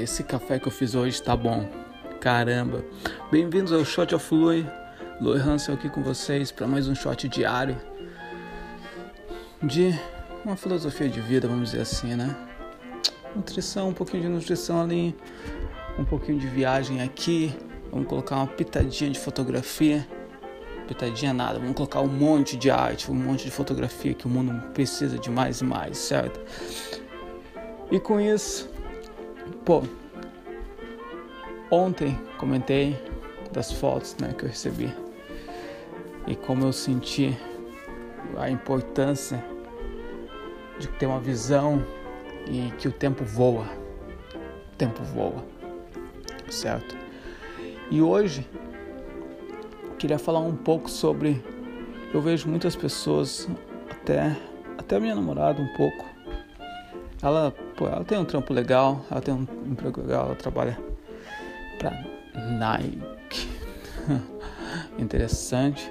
esse café que eu fiz hoje tá bom. Caramba. Bem-vindos ao Shot of Lui. Lui Hansel aqui com vocês para mais um shot diário de uma filosofia de vida, vamos dizer assim, né? Nutrição, um pouquinho de nutrição ali, um pouquinho de viagem aqui. Vamos colocar uma pitadinha de fotografia. Pitadinha nada, vamos colocar um monte de arte, um monte de fotografia que o mundo precisa de mais e mais, certo? E com isso, Pô, ontem comentei das fotos né, que eu recebi e como eu senti a importância de ter uma visão e que o tempo voa. O tempo voa, certo? E hoje queria falar um pouco sobre. Eu vejo muitas pessoas, até, até minha namorada um pouco, ela, pô, ela tem um trampo legal, ela tem um emprego legal, ela trabalha pra Nike. Interessante,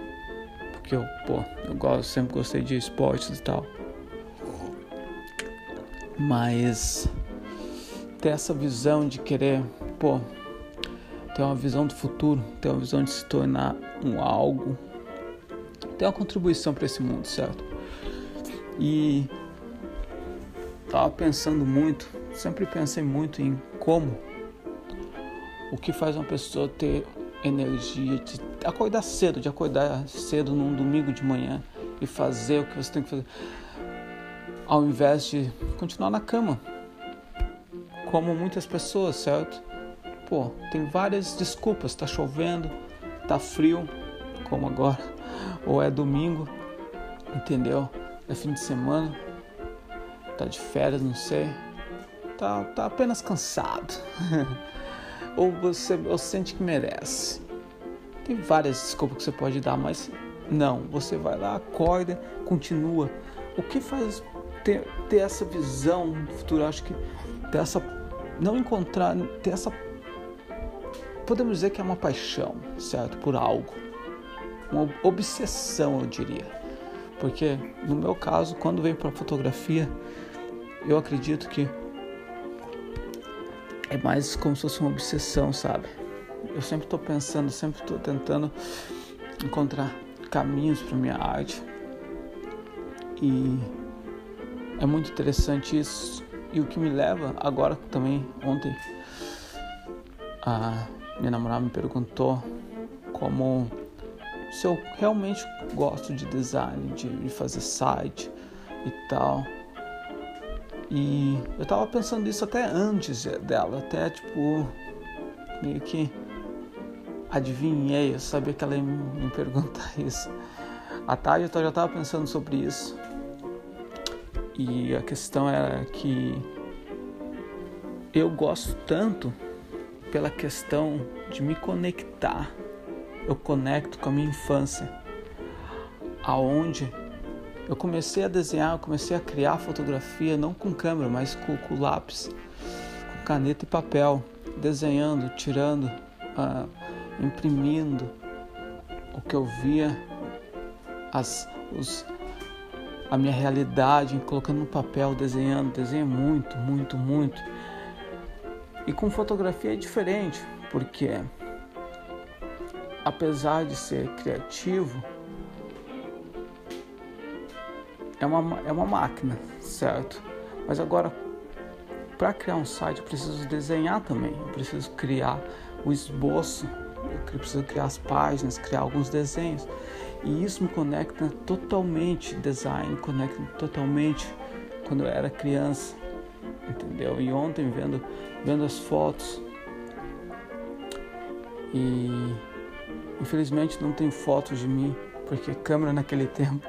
porque eu, pô, eu gosto, sempre gostei de esportes e tal. Mas ter essa visão de querer, pô, ter uma visão do futuro, ter uma visão de se tornar um algo, ter uma contribuição para esse mundo, certo? E Tava pensando muito, sempre pensei muito em como, o que faz uma pessoa ter energia de acordar cedo, de acordar cedo num domingo de manhã e fazer o que você tem que fazer, ao invés de continuar na cama, como muitas pessoas, certo? Pô, tem várias desculpas, tá chovendo, tá frio, como agora, ou é domingo, entendeu? É fim de semana, tá de férias, não sei, tá, tá apenas cansado. ou você ou sente que merece. Tem várias desculpas que você pode dar, mas não, você vai lá, acorda, continua. O que faz ter, ter essa visão no futuro? Acho que ter essa. Não encontrar. Ter essa. Podemos dizer que é uma paixão, certo? Por algo. Uma obsessão, eu diria. Porque no meu caso, quando vem para fotografia, eu acredito que é mais como se fosse uma obsessão, sabe? Eu sempre estou pensando, sempre estou tentando encontrar caminhos para minha arte e é muito interessante isso. E o que me leva agora também ontem a minha namorada me perguntou como se eu realmente gosto de design, de, de fazer site e tal. E eu tava pensando isso até antes dela, até tipo, meio que adivinhei, eu sabia que ela ia me perguntar isso. À tarde eu já tava pensando sobre isso. E a questão era que eu gosto tanto pela questão de me conectar. Eu conecto com a minha infância, aonde eu comecei a desenhar, eu comecei a criar fotografia não com câmera, mas com, com lápis, com caneta e papel, desenhando, tirando, uh, imprimindo o que eu via, as, os, a minha realidade, colocando no papel, desenhando, desenho muito, muito, muito. E com fotografia é diferente, porque apesar de ser criativo, é uma, é uma máquina, certo? Mas agora, para criar um site, eu preciso desenhar também, eu preciso criar o esboço, eu preciso criar as páginas, criar alguns desenhos. E isso me conecta totalmente, design, conecta totalmente quando eu era criança, entendeu? E ontem, vendo, vendo as fotos, e infelizmente não tem fotos de mim, porque câmera naquele tempo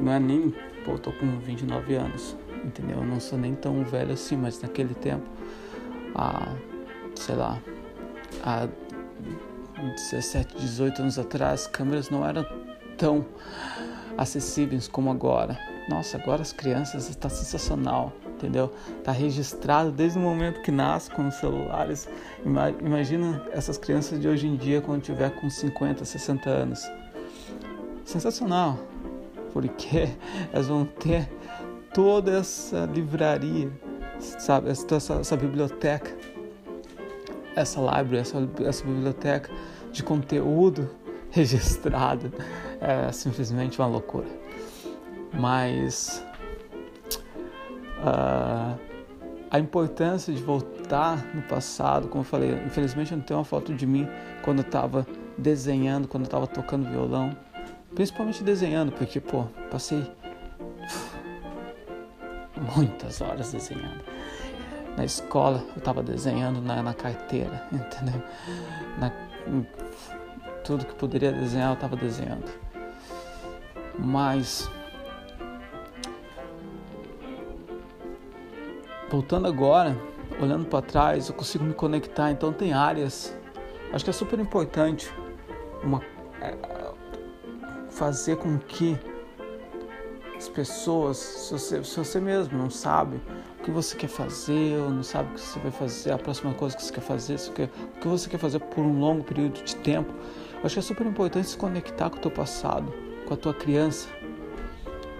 não é nem, pô, eu tô com 29 anos, entendeu? Eu não sou nem tão velho assim, mas naquele tempo, há, sei lá, há 17, 18 anos atrás, câmeras não eram tão acessíveis como agora. Nossa, agora as crianças está sensacional, entendeu? Tá registrado desde o momento que nasce com os celulares. Imagina essas crianças de hoje em dia quando tiver com 50, 60 anos. Sensacional, porque elas vão ter toda essa livraria, sabe, essa, essa biblioteca essa library, essa, essa biblioteca de conteúdo registrado. É simplesmente uma loucura. Mas uh, a importância de voltar no passado, como eu falei, infelizmente eu não tenho uma foto de mim quando eu estava desenhando, quando eu estava tocando violão, principalmente desenhando, porque pô, passei muitas horas desenhando. Na escola eu estava desenhando na, na, carteira, entendeu? Na, tudo que poderia desenhar eu estava desenhando. Mas voltando agora, olhando para trás, eu consigo me conectar. Então tem áreas. Acho que é super importante uma, é, fazer com que as pessoas, se você, se você mesmo não sabe o que você quer fazer, ou não sabe o que você vai fazer, a próxima coisa que você quer fazer, o que você quer fazer por um longo período de tempo, acho que é super importante se conectar com o teu passado, com a tua criança,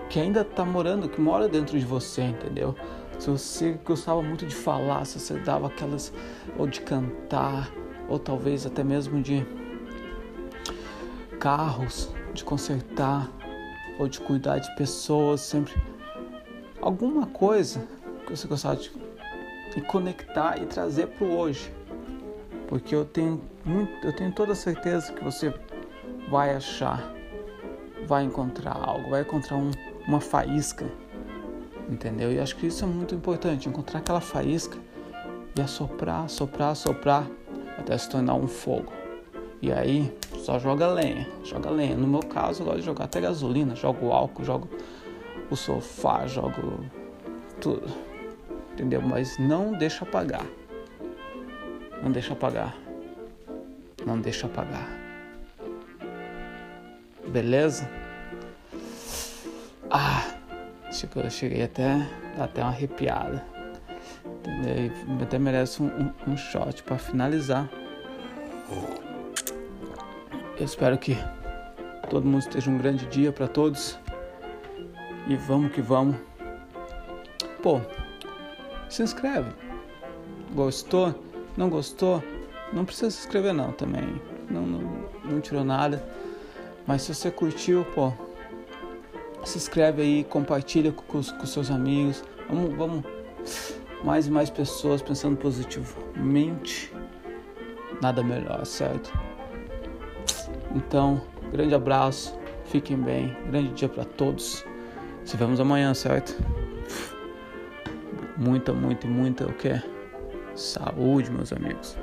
que ainda está morando, que mora dentro de você, entendeu? Se você gostava muito de falar, se você dava aquelas, ou de cantar, ou talvez até mesmo de carros, de consertar, ou de cuidar de pessoas, sempre alguma coisa que você gostava de, conectar e trazer para o hoje. Porque eu tenho muito, eu tenho toda certeza que você vai achar, vai encontrar algo, vai encontrar um, uma faísca, entendeu? E acho que isso é muito importante, encontrar aquela faísca e assoprar, soprar, soprar até se tornar um fogo. E aí só joga lenha, joga lenha. No meu caso, eu gosto de jogar até gasolina, jogo álcool, jogo o sofá, jogo tudo. Entendeu? Mas não deixa apagar. Não deixa apagar. Não deixa apagar. Beleza? Ah, eu cheguei até até uma arrepiada. Entendeu? Até merece um, um, um shot para finalizar. Eu espero que todo mundo esteja um grande dia para todos. E vamos que vamos. Pô, se inscreve. Gostou? Não gostou? Não precisa se inscrever não também. Não, não, não tirou nada. Mas se você curtiu, pô, se inscreve aí, compartilha com, com, seus amigos. Vamos, vamos mais e mais pessoas pensando positivamente. Nada melhor, certo? Então, grande abraço, fiquem bem, grande dia para todos. Se vemos amanhã, certo? Muita, muita, muita o que? Saúde, meus amigos.